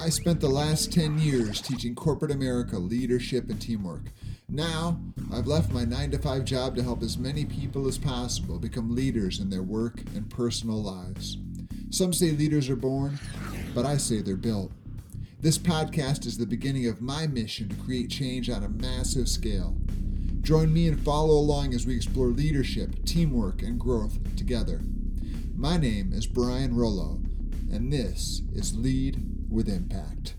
I spent the last 10 years teaching corporate America leadership and teamwork. Now, I've left my 9 to 5 job to help as many people as possible become leaders in their work and personal lives. Some say leaders are born, but I say they're built. This podcast is the beginning of my mission to create change on a massive scale. Join me and follow along as we explore leadership, teamwork, and growth together. My name is Brian Rollo, and this is Lead with Impact.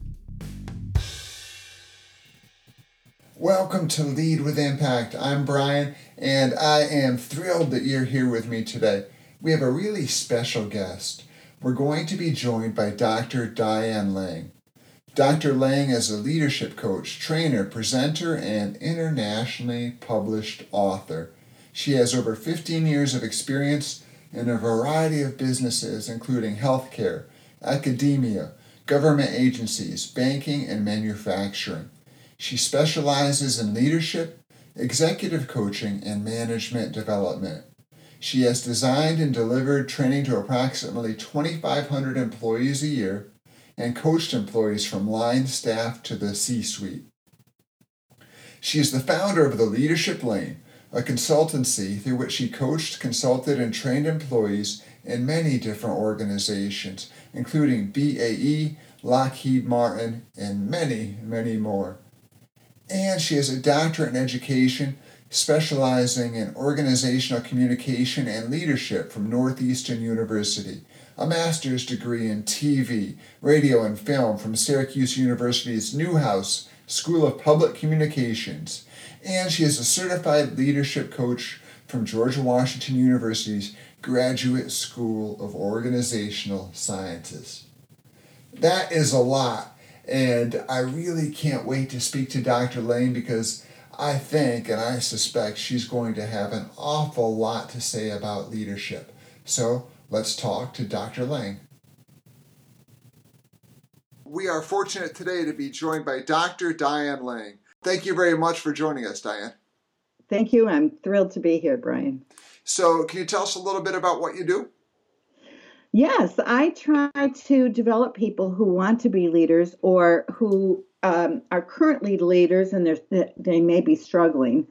Welcome to Lead with Impact. I'm Brian, and I am thrilled that you're here with me today. We have a really special guest. We're going to be joined by Dr. Diane Lang. Dr. Lang is a leadership coach, trainer, presenter, and internationally published author. She has over 15 years of experience in a variety of businesses, including healthcare, academia, government agencies, banking, and manufacturing. She specializes in leadership, executive coaching, and management development. She has designed and delivered training to approximately 2,500 employees a year and coached employees from line staff to the C suite. She is the founder of the Leadership Lane, a consultancy through which she coached, consulted, and trained employees in many different organizations, including BAE, Lockheed Martin, and many, many more. And she has a doctorate in education, specializing in organizational communication and leadership from Northeastern University, a master's degree in TV, radio, and film from Syracuse University's Newhouse School of Public Communications, and she is a certified leadership coach from George Washington University's Graduate School of Organizational Sciences. That is a lot, and I really can't wait to speak to Dr. Lang because I think and I suspect she's going to have an awful lot to say about leadership. So let's talk to Dr. Lang. We are fortunate today to be joined by Dr. Diane Lang. Thank you very much for joining us, Diane. Thank you. I'm thrilled to be here, Brian. So, can you tell us a little bit about what you do? Yes, I try to develop people who want to be leaders or who um, are currently leaders and they may be struggling.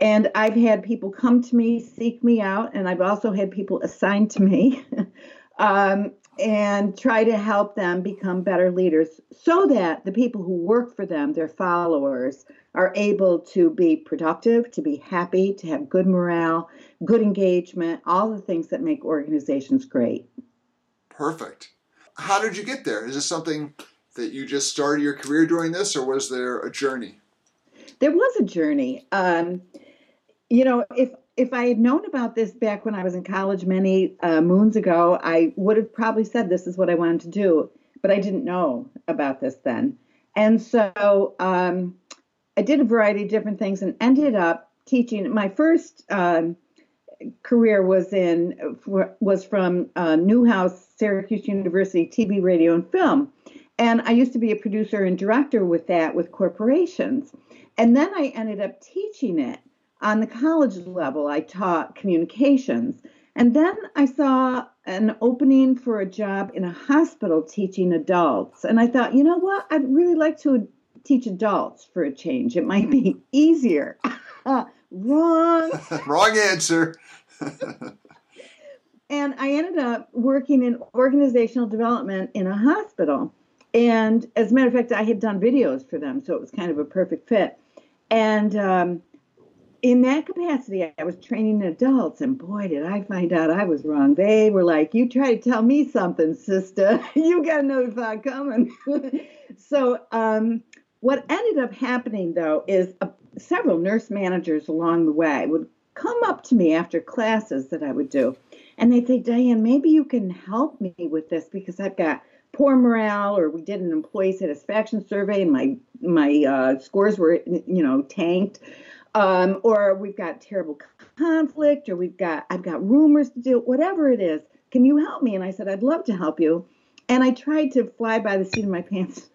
And I've had people come to me, seek me out, and I've also had people assigned to me um, and try to help them become better leaders so that the people who work for them, their followers, are able to be productive, to be happy, to have good morale, good engagement, all the things that make organizations great. Perfect. How did you get there? Is this something that you just started your career doing this, or was there a journey? There was a journey. Um, you know, if if I had known about this back when I was in college many uh, moons ago, I would have probably said this is what I wanted to do. But I didn't know about this then, and so um, I did a variety of different things and ended up teaching. My first um, career was in was from uh, Newhouse, Syracuse University, TV, radio, and film, and I used to be a producer and director with that with corporations, and then I ended up teaching it on the college level. I taught communications, and then I saw an opening for a job in a hospital teaching adults, and I thought, you know what, I'd really like to teach adults for a change. It might be easier. Wrong. Wrong answer. and I ended up working in organizational development in a hospital. And as a matter of fact, I had done videos for them, so it was kind of a perfect fit. And um, in that capacity, I was training adults, and boy, did I find out I was wrong. They were like, "You try to tell me something, sister. you got another thought coming." so, um, what ended up happening though is uh, several nurse managers along the way would come up to me after classes that I would do, and they'd say, Diane, maybe you can help me with this because I've got poor morale, or we did an employee satisfaction survey and my my uh, scores were you know tanked, um, or we've got terrible conflict, or we've got I've got rumors to do, whatever it is. Can you help me? And I said, I'd love to help you. And I tried to fly by the seat of my pants.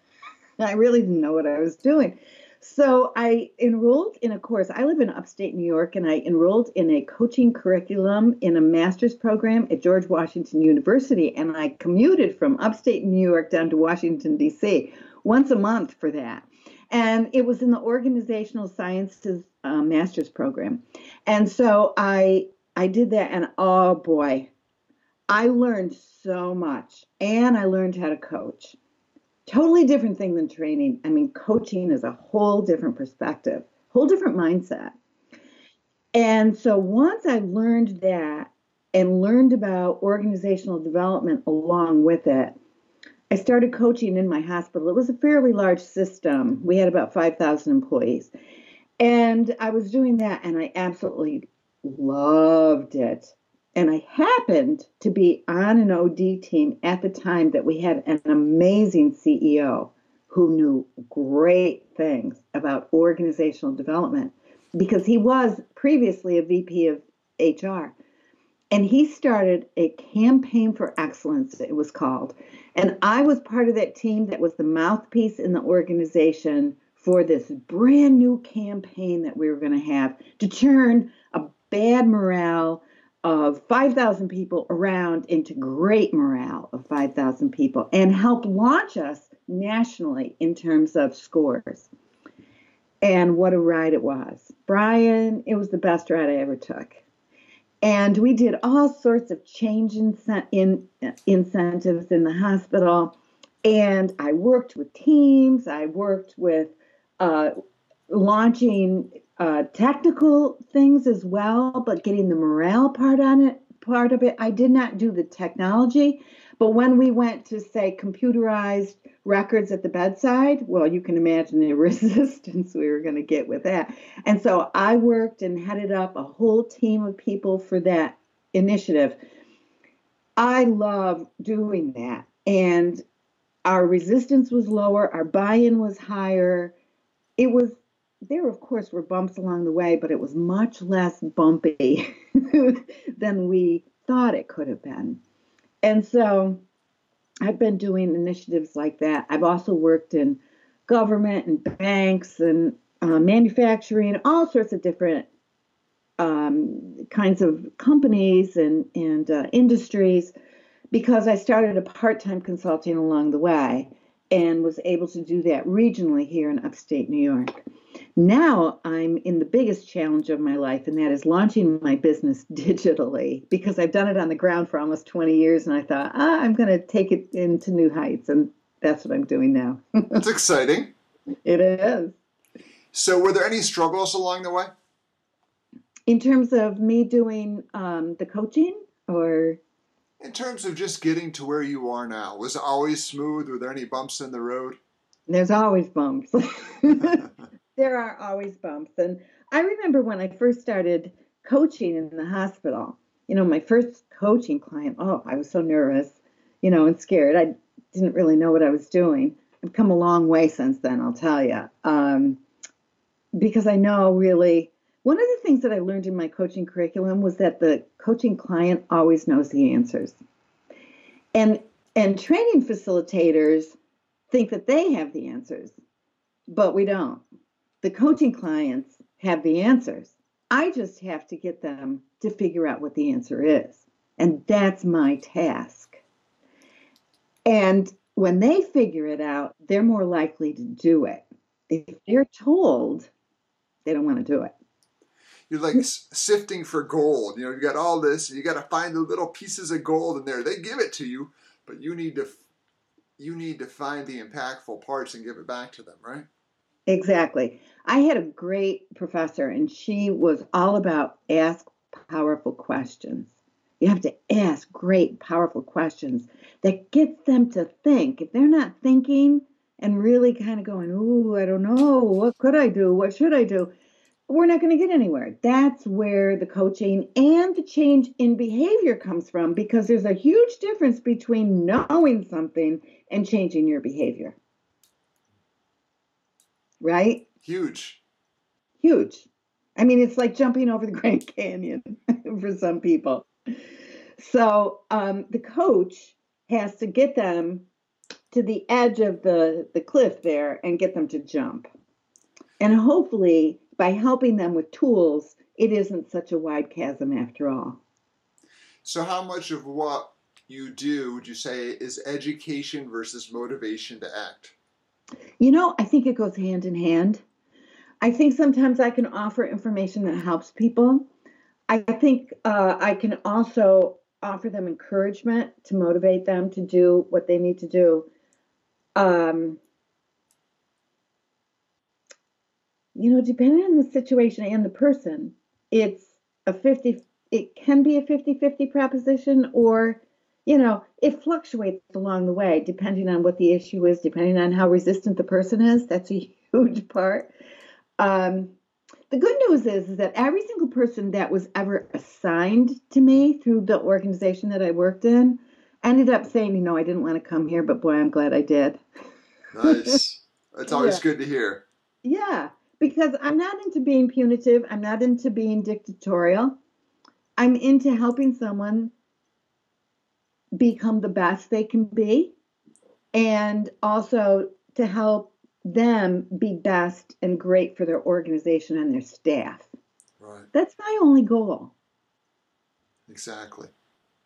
I really didn't know what I was doing. So I enrolled in a course. I live in upstate New York, and I enrolled in a coaching curriculum in a master's program at George Washington University. And I commuted from upstate New York down to Washington, D.C. once a month for that. And it was in the organizational sciences uh, master's program. And so I I did that, and oh boy, I learned so much, and I learned how to coach totally different thing than training. I mean, coaching is a whole different perspective, whole different mindset. And so once I learned that and learned about organizational development along with it, I started coaching in my hospital. It was a fairly large system. We had about 5,000 employees. And I was doing that and I absolutely loved it. And I happened to be on an OD team at the time that we had an amazing CEO who knew great things about organizational development because he was previously a VP of HR. And he started a campaign for excellence, it was called. And I was part of that team that was the mouthpiece in the organization for this brand new campaign that we were going to have to turn a bad morale of 5,000 people around into great morale of 5,000 people and help launch us nationally in terms of scores. And what a ride it was. Brian, it was the best ride I ever took. And we did all sorts of change in, in, incentives in the hospital. And I worked with teams, I worked with uh, launching uh, technical things as well, but getting the morale part on it, part of it. I did not do the technology, but when we went to say computerized records at the bedside, well, you can imagine the resistance we were going to get with that. And so I worked and headed up a whole team of people for that initiative. I love doing that. And our resistance was lower, our buy in was higher. It was there, of course, were bumps along the way, but it was much less bumpy than we thought it could have been. And so I've been doing initiatives like that. I've also worked in government and banks and uh, manufacturing, all sorts of different um, kinds of companies and, and uh, industries because I started a part time consulting along the way and was able to do that regionally here in upstate New York. Now I'm in the biggest challenge of my life, and that is launching my business digitally because I've done it on the ground for almost 20 years, and I thought, ah, I'm going to take it into new heights, and that's what I'm doing now. that's exciting. It is. So, were there any struggles along the way? In terms of me doing um, the coaching, or in terms of just getting to where you are now, was it always smooth? Were there any bumps in the road? There's always bumps. there are always bumps. And I remember when I first started coaching in the hospital, you know, my first coaching client, oh, I was so nervous, you know, and scared. I didn't really know what I was doing. I've come a long way since then, I'll tell you. Um, because I know really, one of the things that I learned in my coaching curriculum was that the coaching client always knows the answers. And and training facilitators think that they have the answers, but we don't the coaching clients have the answers. I just have to get them to figure out what the answer is. And that's my task. And when they figure it out, they're more likely to do it. If they're told, they don't want to do it. You're like sifting for gold. You know, you got all this, and you got to find the little pieces of gold in there. They give it to you, but you need to you need to find the impactful parts and give it back to them, right? Exactly. I had a great professor, and she was all about ask powerful questions. You have to ask great, powerful questions that get them to think. If they're not thinking and really kind of going, Ooh, I don't know, what could I do? What should I do? We're not going to get anywhere. That's where the coaching and the change in behavior comes from because there's a huge difference between knowing something and changing your behavior right? Huge. Huge. I mean, it's like jumping over the Grand Canyon for some people. So um, the coach has to get them to the edge of the, the cliff there and get them to jump. And hopefully, by helping them with tools, it isn't such a wide chasm after all. So, how much of what you do would you say is education versus motivation to act? You know, I think it goes hand in hand. I think sometimes I can offer information that helps people. I think uh, I can also offer them encouragement to motivate them to do what they need to do. Um, you know, depending on the situation and the person, it's a 50, it can be a 50 50 proposition, or, you know, it fluctuates along the way depending on what the issue is, depending on how resistant the person is. That's a huge part. Um, the good news is, is that every single person that was ever assigned to me through the organization that I worked in ended up saying, you know, I didn't want to come here, but boy, I'm glad I did. Nice. That's always yeah. good to hear. Yeah, because I'm not into being punitive. I'm not into being dictatorial. I'm into helping someone become the best they can be and also to help them be best and great for their organization and their staff. Right. That's my only goal. Exactly.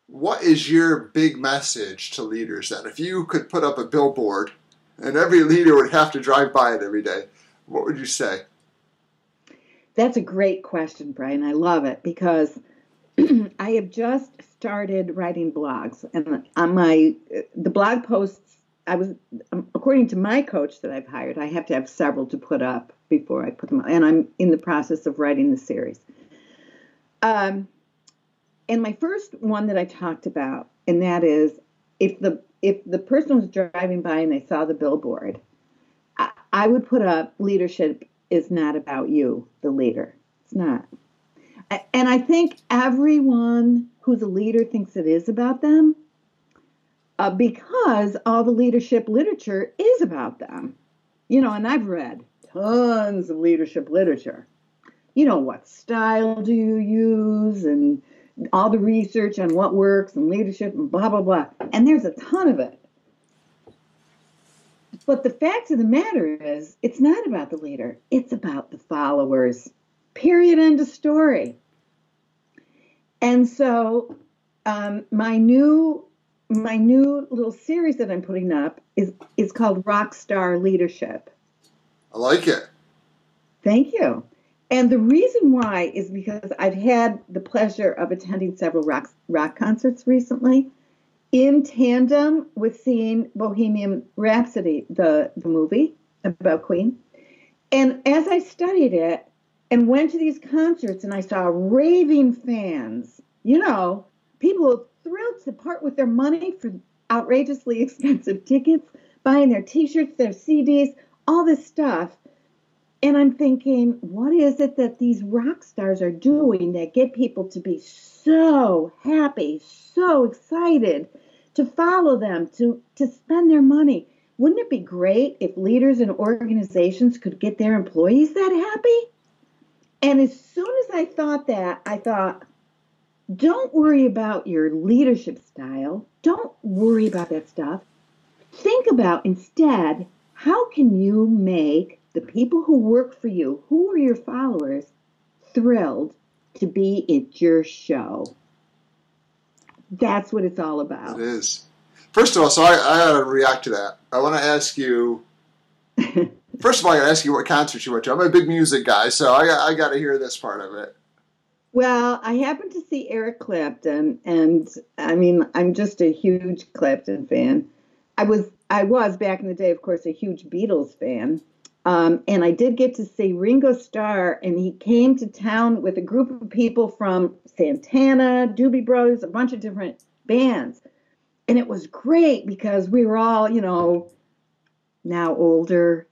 What is your big message to leaders then? If you could put up a billboard and every leader would have to drive by it every day, what would you say? That's a great question, Brian. I love it because I have just started writing blogs, and on my the blog posts I was, um, according to my coach that I've hired, I have to have several to put up before I put them up. And I'm in the process of writing the series. Um, and my first one that I talked about, and that is if the if the person was driving by and they saw the billboard, I, I would put up leadership is not about you, the leader. It's not. And I think everyone who's a leader thinks it is about them uh, because all the leadership literature is about them. You know, and I've read tons of leadership literature. You know, what style do you use and all the research on what works and leadership and blah, blah, blah. And there's a ton of it. But the fact of the matter is, it's not about the leader, it's about the followers. Period. End of story. And so, um, my new my new little series that I'm putting up is is called Rockstar Leadership. I like it. Thank you. And the reason why is because I've had the pleasure of attending several rock rock concerts recently in tandem with seeing Bohemian Rhapsody, the, the movie about Queen. And as I studied it and went to these concerts and I saw raving fans, you know, people thrilled to part with their money for outrageously expensive tickets, buying their t shirts, their CDs, all this stuff. And I'm thinking, what is it that these rock stars are doing that get people to be so happy, so excited to follow them, to, to spend their money? Wouldn't it be great if leaders and organizations could get their employees that happy? And as soon as I thought that, I thought, don't worry about your leadership style. Don't worry about that stuff. Think about instead how can you make the people who work for you, who are your followers, thrilled to be at your show. That's what it's all about. It is. First of all, so I, I gotta react to that. I want to ask you. first of all, I gotta ask you what concert you went to. I'm a big music guy, so I, I got to hear this part of it. Well, I happened to see Eric Clapton, and I mean, I'm just a huge Clapton fan. I was, I was back in the day, of course, a huge Beatles fan. Um, and I did get to see Ringo Starr, and he came to town with a group of people from Santana, Doobie Brothers, a bunch of different bands. And it was great because we were all, you know, now older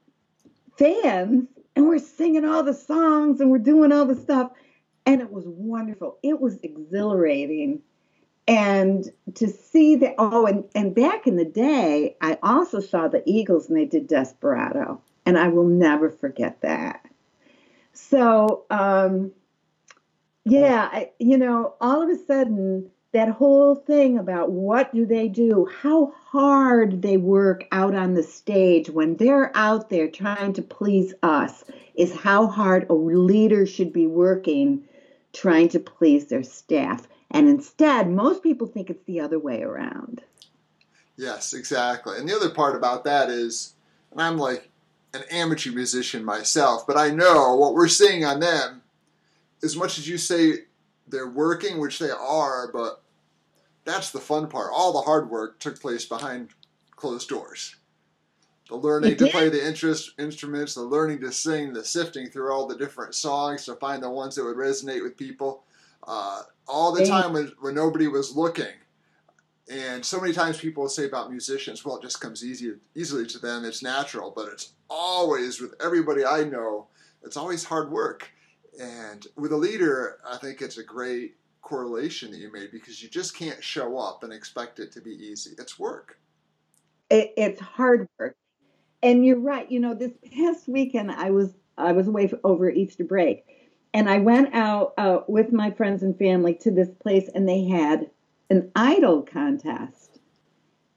fans, and we're singing all the songs and we're doing all the stuff and it was wonderful. It was exhilarating. And to see that, oh, and, and back in the day, I also saw the Eagles and they did Desperado. And I will never forget that. So, um, yeah, I, you know, all of a sudden, that whole thing about what do they do, how hard they work out on the stage when they're out there trying to please us, is how hard a leader should be working trying to please their staff. And instead, most people think it's the other way around. Yes, exactly. And the other part about that is, and I'm like an amateur musician myself, but I know what we're seeing on them, as much as you say they're working, which they are, but that's the fun part. All the hard work took place behind closed doors. The learning to play the interest, instruments, the learning to sing, the sifting through all the different songs to find the ones that would resonate with people. Uh, all the time when, when nobody was looking. And so many times people say about musicians, well, it just comes easy, easily to them. It's natural, but it's always with everybody I know. It's always hard work. And with a leader, I think it's a great correlation that you made because you just can't show up and expect it to be easy. It's work. It, it's hard work. And you're right. You know, this past weekend I was I was away for, over Easter break, and I went out uh, with my friends and family to this place, and they had an idol contest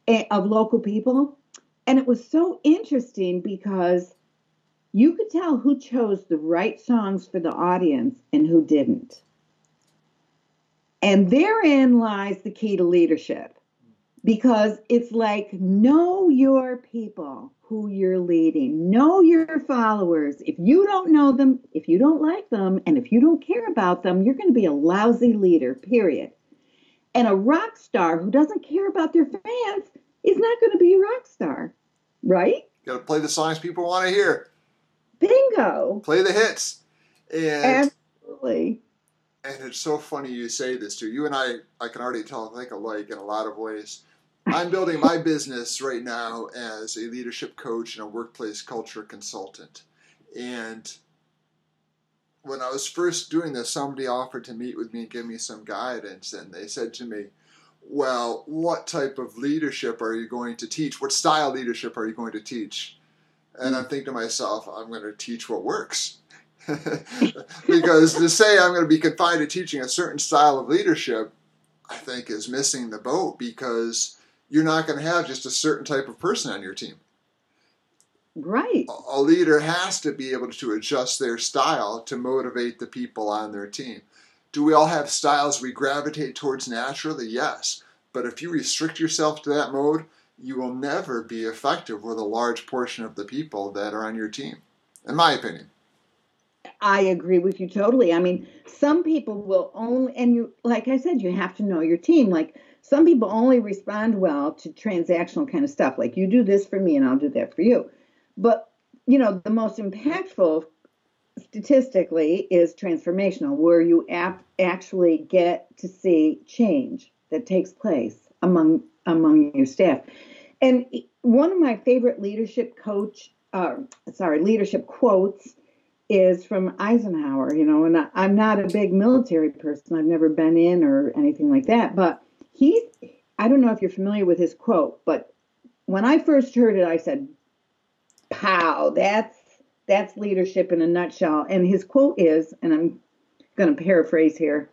eh, of local people, and it was so interesting because you could tell who chose the right songs for the audience and who didn't. And therein lies the key to leadership because it's like know your people who you're leading, know your followers. If you don't know them, if you don't like them, and if you don't care about them, you're going to be a lousy leader, period. And a rock star who doesn't care about their fans is not going to be a rock star, right? Got to play the songs people want to hear. Bingo. Play the hits. And Absolutely. And it's so funny you say this too. You and I, I can already tell, I think alike in a lot of ways. I'm building my business right now as a leadership coach and a workplace culture consultant. And when I was first doing this, somebody offered to meet with me and give me some guidance. And they said to me, Well, what type of leadership are you going to teach? What style leadership are you going to teach? And I'm hmm. thinking to myself, I'm going to teach what works. because to say I'm going to be confined to teaching a certain style of leadership, I think is missing the boat because you're not going to have just a certain type of person on your team. Right. A leader has to be able to adjust their style to motivate the people on their team. Do we all have styles we gravitate towards naturally? Yes. But if you restrict yourself to that mode, you will never be effective with a large portion of the people that are on your team, in my opinion. I agree with you totally. I mean, some people will only, and you, like I said, you have to know your team. Like some people only respond well to transactional kind of stuff, like you do this for me and I'll do that for you. But, you know, the most impactful statistically is transformational, where you ap- actually get to see change that takes place among among your staff. And one of my favorite leadership coach, uh, sorry, leadership quotes is from Eisenhower, you know, and I'm not a big military person. I've never been in or anything like that. But he, I don't know if you're familiar with his quote, but when I first heard it, I said, pow, that's, that's leadership in a nutshell. And his quote is, and I'm going to paraphrase here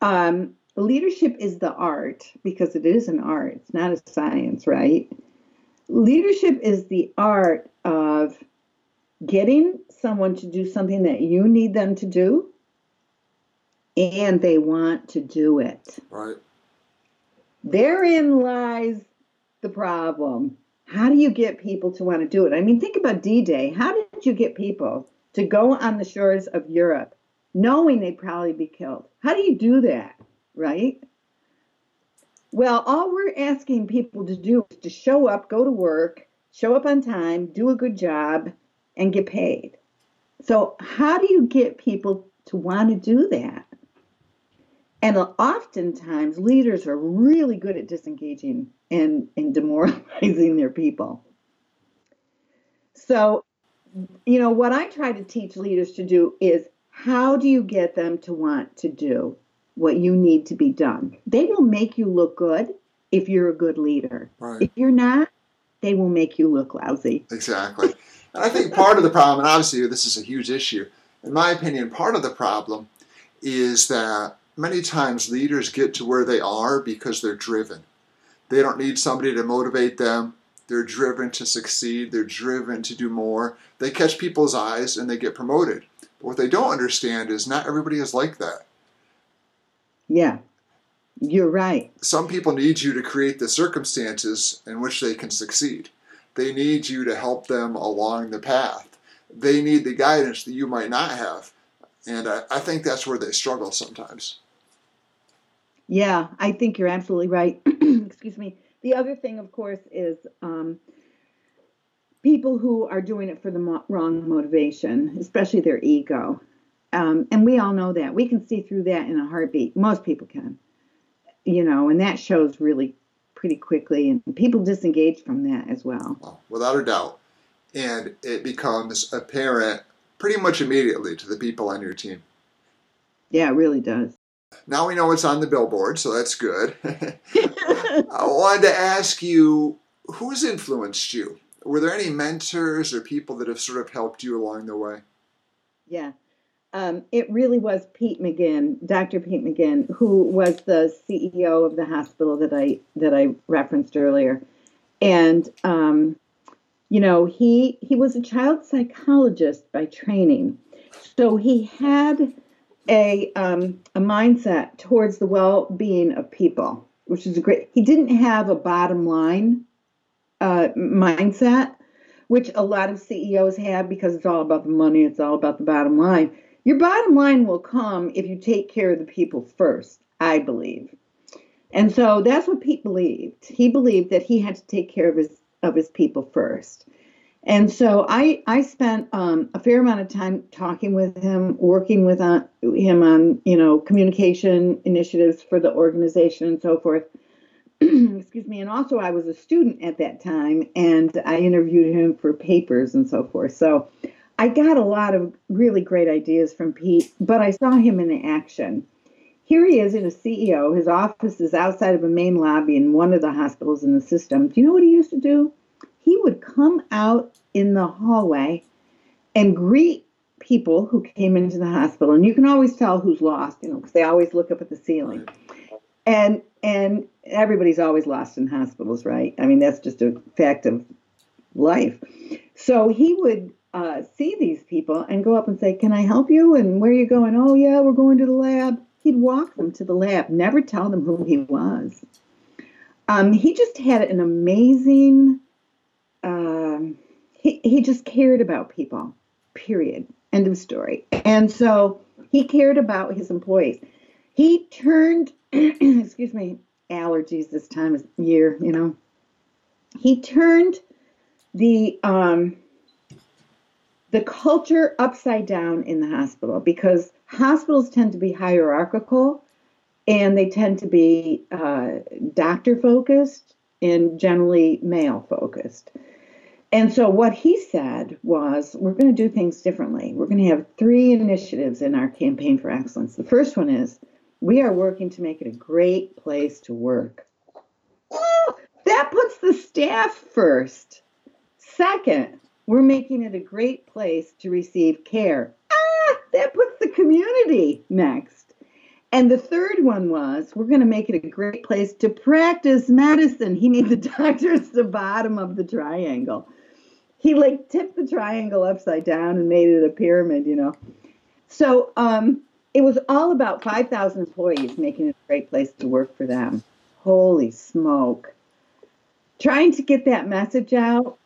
um, leadership is the art because it is an art, it's not a science, right? Leadership is the art of getting someone to do something that you need them to do and they want to do it. Right. Therein lies the problem. How do you get people to want to do it? I mean, think about D Day. How did you get people to go on the shores of Europe knowing they'd probably be killed? How do you do that? Right? Well, all we're asking people to do is to show up, go to work, show up on time, do a good job, and get paid. So, how do you get people to want to do that? And oftentimes, leaders are really good at disengaging and, and demoralizing their people. So, you know, what I try to teach leaders to do is how do you get them to want to do what you need to be done? They will make you look good if you're a good leader. Right. If you're not, they will make you look lousy. Exactly. And I think part of the problem, and obviously this is a huge issue, in my opinion, part of the problem is that many times leaders get to where they are because they're driven. They don't need somebody to motivate them. They're driven to succeed. They're driven to do more. They catch people's eyes and they get promoted. But what they don't understand is not everybody is like that. Yeah, you're right. Some people need you to create the circumstances in which they can succeed. They need you to help them along the path. They need the guidance that you might not have. And I, I think that's where they struggle sometimes. Yeah, I think you're absolutely right. Excuse me. The other thing, of course, is um, people who are doing it for the mo- wrong motivation, especially their ego. Um, and we all know that. We can see through that in a heartbeat. Most people can, you know, and that shows really pretty quickly. And people disengage from that as well. well without a doubt. And it becomes apparent pretty much immediately to the people on your team. Yeah, it really does. Now we know it's on the billboard, so that's good. I wanted to ask you who's influenced you? Were there any mentors or people that have sort of helped you along the way? Yeah. Um, it really was Pete McGinn, Dr. Pete McGinn, who was the CEO of the hospital that I that I referenced earlier, and um, you know he he was a child psychologist by training, so he had a um, a mindset towards the well being of people, which is great. He didn't have a bottom line uh, mindset, which a lot of CEOs have because it's all about the money. It's all about the bottom line your bottom line will come if you take care of the people first, I believe. And so that's what Pete believed. He believed that he had to take care of his of his people first. And so I I spent um, a fair amount of time talking with him, working with uh, him on you know communication initiatives for the organization and so forth. Excuse me. And also I was a student at that time, and I interviewed him for papers and so forth. So I got a lot of really great ideas from Pete, but I saw him in action. Here he is in a CEO. His office is outside of a main lobby in one of the hospitals in the system. Do you know what he used to do? He would come out in the hallway and greet people who came into the hospital. And you can always tell who's lost, you know, because they always look up at the ceiling. And and everybody's always lost in hospitals, right? I mean, that's just a fact of life. So he would uh, see these people and go up and say, Can I help you? And where are you going? Oh, yeah, we're going to the lab. He'd walk them to the lab, never tell them who he was. Um, he just had an amazing, um, he, he just cared about people, period. End of story. And so he cared about his employees. He turned, excuse me, allergies this time of year, you know. He turned the um, the culture upside down in the hospital because hospitals tend to be hierarchical and they tend to be uh, doctor focused and generally male focused. And so what he said was, we're going to do things differently. We're going to have three initiatives in our campaign for excellence. The first one is we are working to make it a great place to work. Oh, that puts the staff first. Second, we're making it a great place to receive care. Ah, that puts the community next. And the third one was we're going to make it a great place to practice medicine. He made the doctors the bottom of the triangle. He like tipped the triangle upside down and made it a pyramid, you know. So um, it was all about 5,000 employees making it a great place to work for them. Holy smoke. Trying to get that message out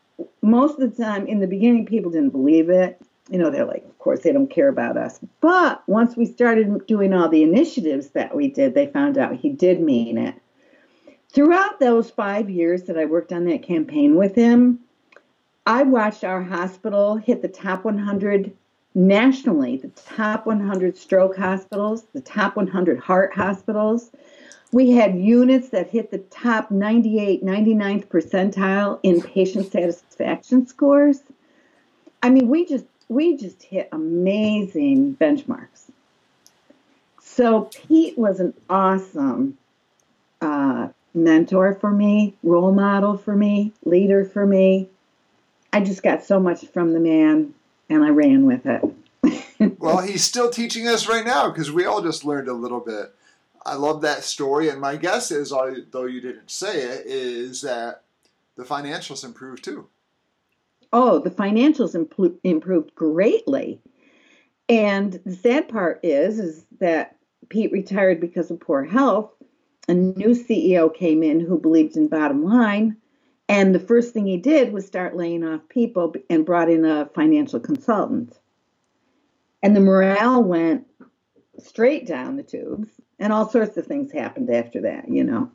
most of the time in the beginning people didn't believe it. You know they're like of course they don't care about us. But once we started doing all the initiatives that we did they found out he did mean it. Throughout those five years that i worked on that campaign with him i watched our hospital hit the top 100 nationally the top 100 stroke hospitals the top 100 heart hospitals we had units that hit the top 98, 99th percentile in patient satisfaction scores. I mean, we just we just hit amazing benchmarks. So Pete was an awesome uh, mentor for me, role model for me, leader for me. I just got so much from the man, and I ran with it. well, he's still teaching us right now because we all just learned a little bit. I love that story, and my guess is, although you didn't say it, is that the financials improved too. Oh, the financials impl- improved greatly. And the sad part is, is that Pete retired because of poor health. A new CEO came in who believed in bottom line. And the first thing he did was start laying off people and brought in a financial consultant. And the morale went straight down the tubes, and all sorts of things happened after that, you know.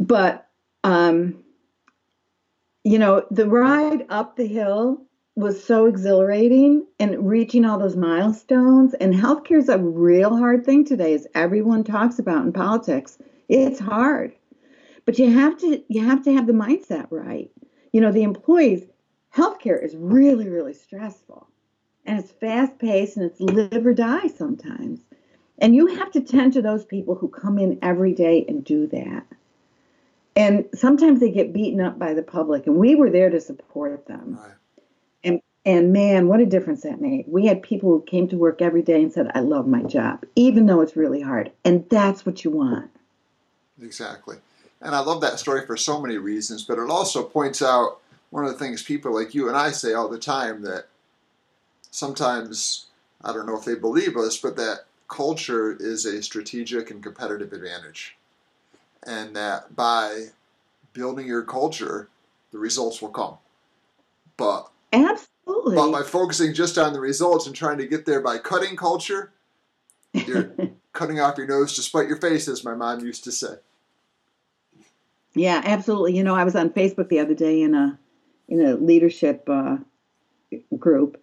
But, um, you know, the ride up the hill was so exhilarating and reaching all those milestones. And healthcare is a real hard thing today, as everyone talks about in politics. It's hard, but you have to you have to have the mindset right. You know, the employees. Healthcare is really really stressful, and it's fast paced and it's live or die sometimes. And you have to tend to those people who come in every day and do that. And sometimes they get beaten up by the public, and we were there to support them. Right. And man, what a difference that made. We had people who came to work every day and said, I love my job, even though it's really hard. And that's what you want. Exactly. And I love that story for so many reasons, but it also points out one of the things people like you and I say all the time that sometimes, I don't know if they believe us, but that culture is a strategic and competitive advantage. And that by building your culture, the results will come. But Absolutely. But by focusing just on the results and trying to get there by cutting culture, you're cutting off your nose to spite your face, as my mom used to say. Yeah, absolutely. You know, I was on Facebook the other day in a in a leadership uh, group,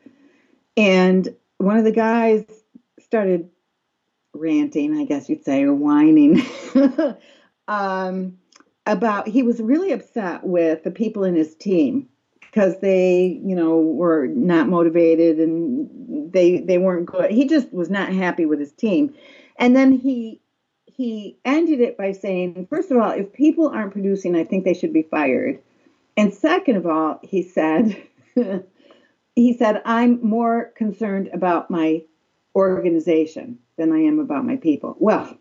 and one of the guys started ranting, I guess you'd say, or whining um, about he was really upset with the people in his team because they, you know, were not motivated and they they weren't good. He just was not happy with his team. And then he he ended it by saying, first of all, if people aren't producing, I think they should be fired. And second of all, he said he said, I'm more concerned about my organization than I am about my people. Well,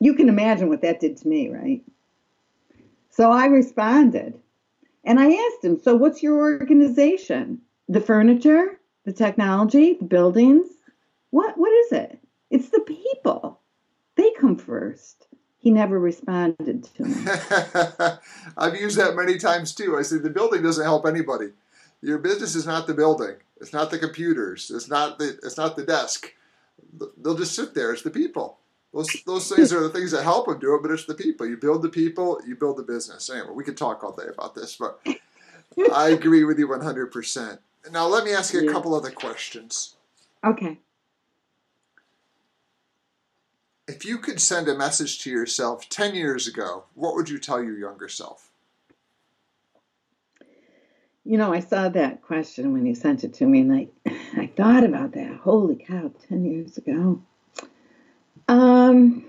you can imagine what that did to me, right? So I responded. And I asked him, So what's your organization? The furniture, the technology, the buildings? What what is it? It's the people. They come first. He never responded to me. I've used that many times too. I said the building doesn't help anybody. Your business is not the building. It's not the computers. It's not the it's not the desk. They'll just sit there. It's the people. Those those things are the things that help them do it, but it's the people. You build the people, you build the business. Anyway, we could talk all day about this, but I agree with you 100%. Now, let me ask you a couple other questions. Okay. If you could send a message to yourself 10 years ago, what would you tell your younger self? You know, I saw that question when you sent it to me, and I, I thought about that. Holy cow, 10 years ago. Um,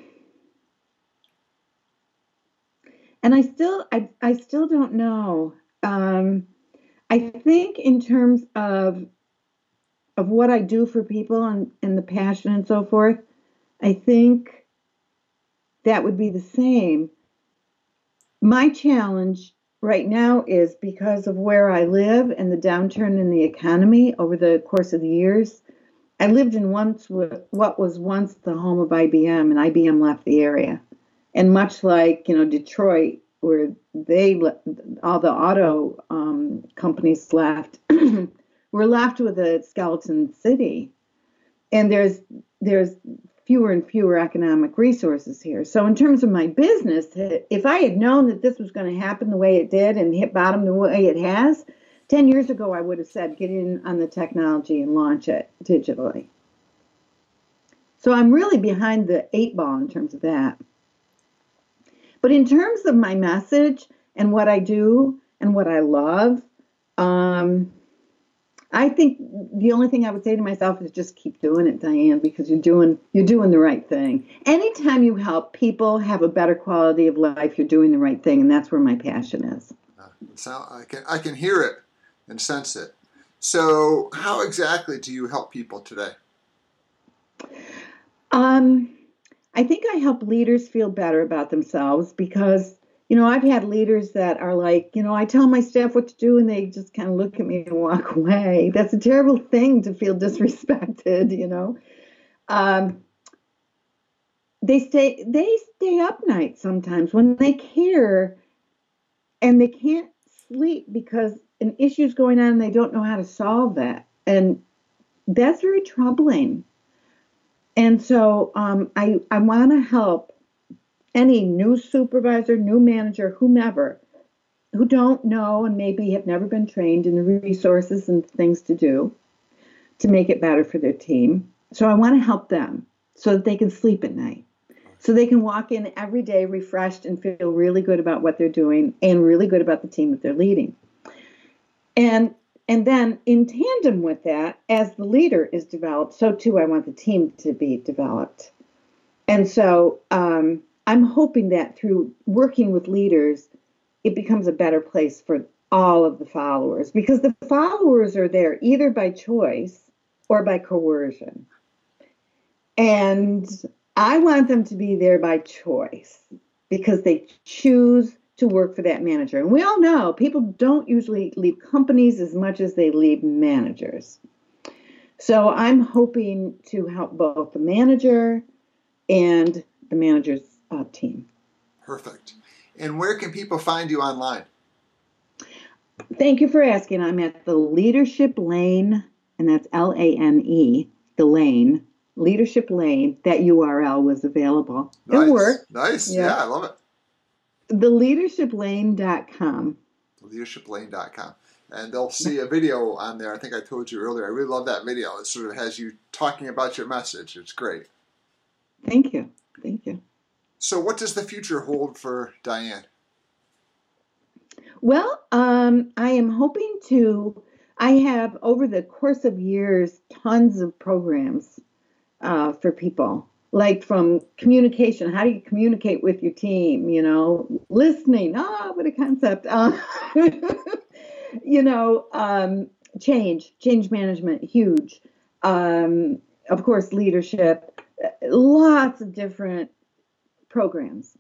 and I still, I, I still don't know. Um, I think in terms of of what I do for people and, and the passion and so forth, I think that would be the same. My challenge right now is because of where I live and the downturn in the economy over the course of the years. I lived in once what was once the home of IBM, and IBM left the area. And much like you know Detroit, where they all the auto um, companies left, we're left with a skeleton city, and there's there's fewer and fewer economic resources here. So in terms of my business, if I had known that this was going to happen the way it did and hit bottom the way it has, 10 years ago, I would have said get in on the technology and launch it digitally. So I'm really behind the eight ball in terms of that. But in terms of my message and what I do and what I love, um, I think the only thing I would say to myself is just keep doing it, Diane, because you're doing you're doing the right thing. Anytime you help people have a better quality of life, you're doing the right thing, and that's where my passion is. Uh, so I can I can hear it and sense it. So, how exactly do you help people today? Um, I think I help leaders feel better about themselves because, you know, I've had leaders that are like, you know, I tell my staff what to do and they just kind of look at me and walk away. That's a terrible thing to feel disrespected, you know. Um, they stay they stay up nights sometimes when they care and they can't sleep because an issue is going on and they don't know how to solve that. And that's very troubling. And so um, I, I want to help any new supervisor, new manager, whomever, who don't know and maybe have never been trained in the resources and things to do to make it better for their team. So I want to help them so that they can sleep at night. So they can walk in every day refreshed and feel really good about what they're doing and really good about the team that they're leading. And and then in tandem with that, as the leader is developed, so too I want the team to be developed. And so um, I'm hoping that through working with leaders, it becomes a better place for all of the followers because the followers are there either by choice or by coercion. And I want them to be there by choice because they choose to work for that manager. And we all know people don't usually leave companies as much as they leave managers. So I'm hoping to help both the manager and the manager's uh, team. Perfect. And where can people find you online? Thank you for asking. I'm at the Leadership Lane, and that's L A N E, the lane, Leadership Lane. That URL was available. Nice. It worked. Nice. Yeah. yeah, I love it theleadershiplane.com. Leadershiplane.com. And they'll see a video on there. I think I told you earlier. I really love that video. It sort of has you talking about your message. It's great. Thank you. So, what does the future hold for Diane? Well, um, I am hoping to. I have, over the course of years, tons of programs uh, for people like from communication how do you communicate with your team you know listening ah oh, what a concept uh, you know um, change change management huge um, of course leadership lots of different programs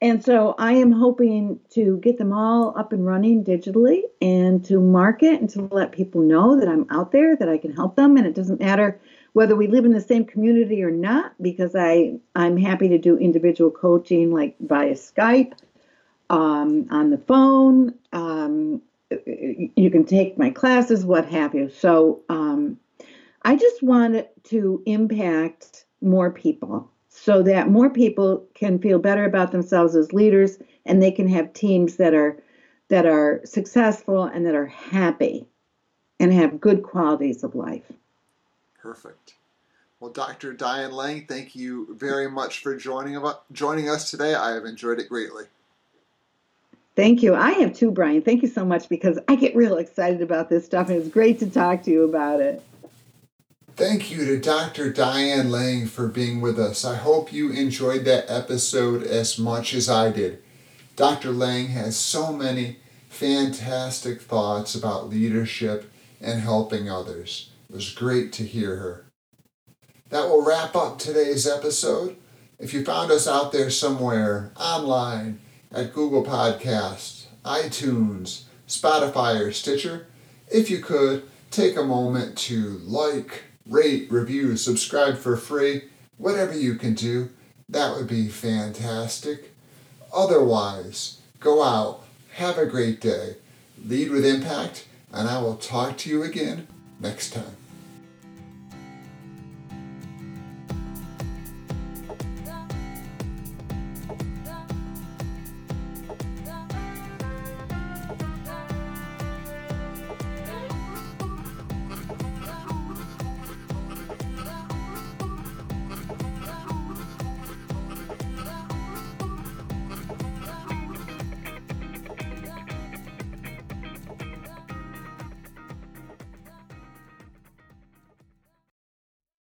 and so i am hoping to get them all up and running digitally and to market and to let people know that i'm out there that i can help them and it doesn't matter whether we live in the same community or not, because I, I'm happy to do individual coaching like via Skype, um, on the phone. Um, you can take my classes, what have you. So um, I just want to impact more people so that more people can feel better about themselves as leaders and they can have teams that are that are successful and that are happy and have good qualities of life. Perfect. Well, Dr. Diane Lang, thank you very much for joining joining us today. I have enjoyed it greatly. Thank you. I have too, Brian. Thank you so much because I get real excited about this stuff and it's great to talk to you about it. Thank you to Dr. Diane Lang for being with us. I hope you enjoyed that episode as much as I did. Dr. Lang has so many fantastic thoughts about leadership and helping others. It was great to hear her. That will wrap up today's episode. If you found us out there somewhere online at Google Podcasts, iTunes, Spotify, or Stitcher, if you could take a moment to like, rate, review, subscribe for free, whatever you can do, that would be fantastic. Otherwise, go out, have a great day, lead with impact, and I will talk to you again next time.